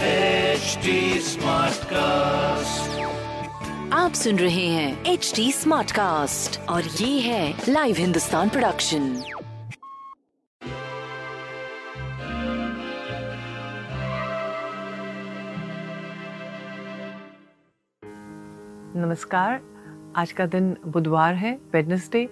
HD Smartcast. आप सुन रहे हैं एच डी स्मार्ट कास्ट और ये है लाइव हिंदुस्तान प्रोडक्शन नमस्कार। आज का दिन बुधवार है वेडनेसडे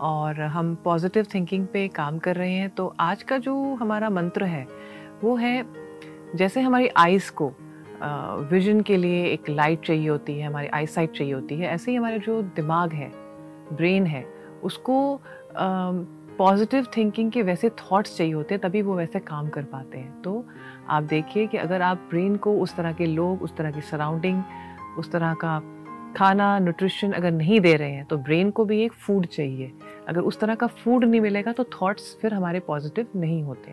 और हम पॉजिटिव थिंकिंग पे काम कर रहे हैं। तो आज का जो हमारा मंत्र है वो है जैसे हमारी आइज़ को विजन के लिए एक लाइट चाहिए होती है, हमारी आई साइट चाहिए होती है, ऐसे ही हमारे जो दिमाग है ब्रेन है, उसको पॉजिटिव थिंकिंग के वैसे थॉट्स चाहिए होते हैं, तभी वो वैसे काम कर पाते हैं। तो आप देखिए कि अगर आप ब्रेन को उस तरह के लोग, उस तरह की सराउंडिंग उस तरह का खाना न्यूट्रिशन अगर नहीं दे रहे हैं तो ब्रेन को भी एक फ़ूड चाहिए। अगर उस तरह का फ़ूड नहीं मिलेगा तो थॉट्स फिर हमारे पॉजिटिव नहीं होते।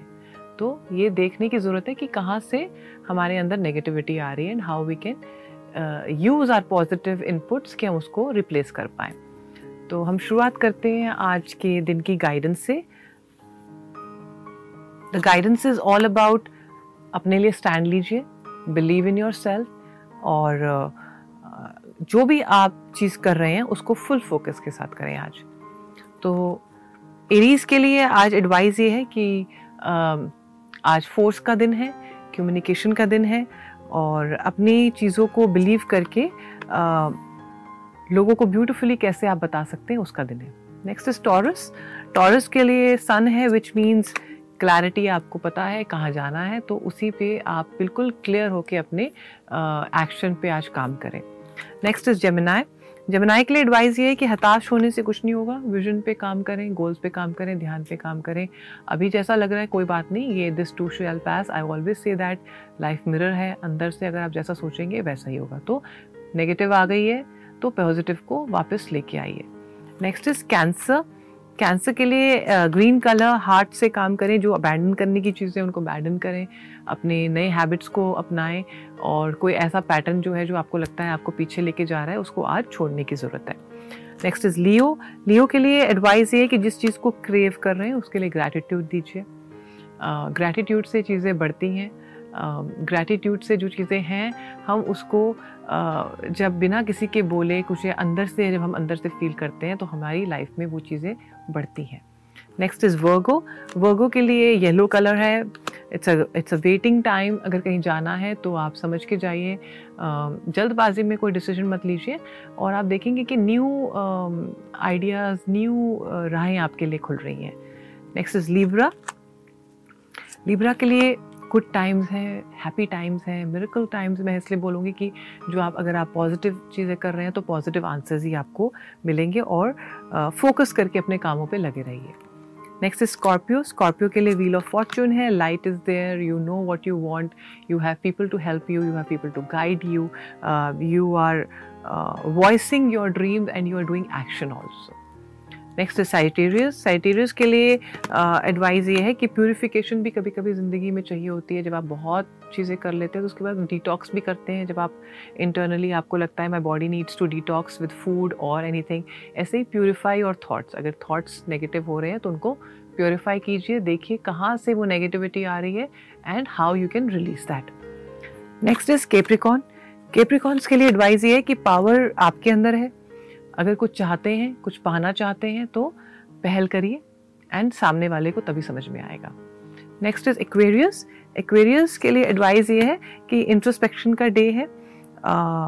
तो ये देखने की ज़रूरत है कि कहाँ से हमारे अंदर नेगेटिविटी आ रही है and how we can use our positive inputs कि हम उसको रिप्लेस कर पाएँ। तो हम शुरुआत करते हैं आज के दिन की गाइडेंस से। The guidance is all about अपने लिए स्टैंड लीजिए बिलीव इन योर सेल्फ और uh, जो भी आप चीज़ कर रहे हैं उसको फुल फोकस के साथ करें आज। तो एरीज के लिए आज एडवाइस ये है कि uh, आज फोर्स का दिन है कम्युनिकेशन का दिन है और अपनी चीज़ों को बिलीव करके आ, लोगों को ब्यूटिफुली कैसे आप बता सकते हैं उसका दिन है। नेक्स्ट इज़ टॉरस टॉरस के लिए सन है विच मीन्स क्लैरिटी आपको पता है कहाँ जाना है तो उसी पे आप बिल्कुल क्लियर होके अपने एक्शन पे आज काम करें। नेक्स्ट इज़ जेमिनाई जमनाई के लिए एडवाइस ये है कि हताश होने से कुछ नहीं होगा। विजन पे काम करें गोल्स पे काम करें, ध्यान पे काम करें। अभी जैसा लग रहा है, कोई बात नहीं, ये this too shall pass I always say that life mirror है, अंदर से अगर आप जैसा सोचेंगे, वैसा ही होगा। तो नेगेटिव आ गई है तो पॉजिटिव को वापस लेके आइए। नेक्स्ट इज़ कैंसर कैंसर के लिए ग्रीन कलर हार्ट से काम करें, जो अबैंडन करने की चीज़ें उनको अबैंडन करें। अपने नए हैबिट्स को अपनाएँ और कोई ऐसा पैटर्न जो है जो आपको लगता है आपको पीछे लेके जा रहा है, उसको आज छोड़ने की ज़रूरत है। नेक्स्ट इज़ लियो लियो के लिए एडवाइस ये है कि जिस चीज़ को क्रेव कर रहे हैं, उसके लिए ग्रैटिट्यूड दीजिए। ग्रैटिट्यूड से चीज़ें बढ़ती हैं। ग्रैटिट्यूड से जो चीज़ें हैं, हम उसको जब बिना किसी के बोले, कुछ अंदर से जब हम अंदर से फील करते हैं तो हमारी लाइफ में वो चीज़ें बढ़ती हैं। नेक्स्ट इज़ वर्गो वर्गो के लिए येलो कलर है। It's it's a waiting time अगर कहीं जाना है तो आप समझ के जाइए। जल्दबाजी में कोई डिसीज़न मत लीजिए और आप देखेंगे कि न्यू आइडियाज़ न्यू राहें आपके लिए खुल रही हैं। नेक्स्ट इज़ लीब्रा लीब्रा के लिए गुड टाइम्स हैं हैप्पी टाइम्स हैं मेरिकल टाइम्स मैं इसलिए बोलूँगी कि जो आप, अगर आप पॉजिटिव चीज़ें कर रहे हैं तो पॉजिटिव आंसर्स ही आपको मिलेंगे और फोकस करके अपने कामों पे लगे रहिए। नेक्स्ट इज़ स्कॉर्पियो स्कॉर्पियो के लिए व्हील ऑफ़ फॉर्चून है. Light is there you know what you want you have people to help you you have people to guide you you are voicing your dreams and you are doing action also next Sagittarius Sagittarius के लिए advice uh, ये है कि purification भी कभी कभी ज़िंदगी में चाहिए होती है। जब आप बहुत चीज़ें कर लेते हैं तो उसके बाद डिटॉक्स भी करते हैं। जब आप इंटरनली आपको लगता है my body needs to detox with food और एनी थिंग ऐसे ही प्योरीफाई और थाट्स अगर थाट्स नेगेटिव हो रहे हैं तो उनको प्योरीफाई कीजिए। देखिए कहाँ से वो नेगेटिविटी आ रही है and how you can release that next is Capricorn Capricorns के लिए एडवाइस ये है कि पावर आपके अंदर है। अगर कुछ चाहते हैं कुछ पाना चाहते हैं तो पहल करिए एंड सामने वाले को तभी समझ में आएगा। नेक्स्ट इज़ एक्वेरियस एक्वेरियस के लिए एडवाइस ये है कि इंट्रोस्पेक्शन का डे है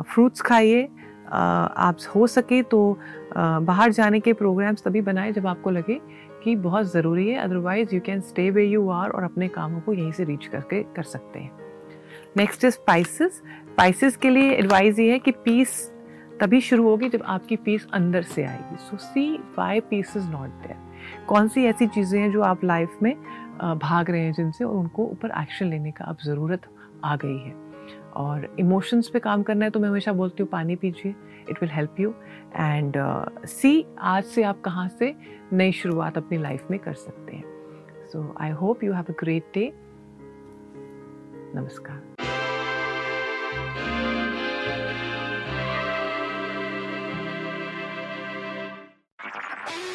फ्रूट्स खाइए आप हो सके तो आ, बाहर जाने के प्रोग्राम्स तभी बनाएँ जब आपको लगे कि बहुत ज़रूरी है otherwise you can stay way you are और अपने कामों को यहीं से रीच करके कर सकते हैं। नेक्स्ट इज़ स्पाइसिस स्पाइसिस के लिए एडवाइस ये है कि पीस तभी शुरू होगी जब आपकी पीस अंदर से आएगी। So see why peace is not there कौन सी ऐसी चीज़ें हैं जो आप लाइफ में भाग रहे हैं जिनसे और उनको ऊपर एक्शन लेने का अब ज़रूरत आ गई है। और इमोशंस पे काम करना है तो मैं हमेशा बोलती हूँ, पानी पीजिए it will help you and see आज से आप कहाँ से नई शुरुआत अपनी लाइफ में कर सकते हैं। So I hope you have a great day नमस्कार।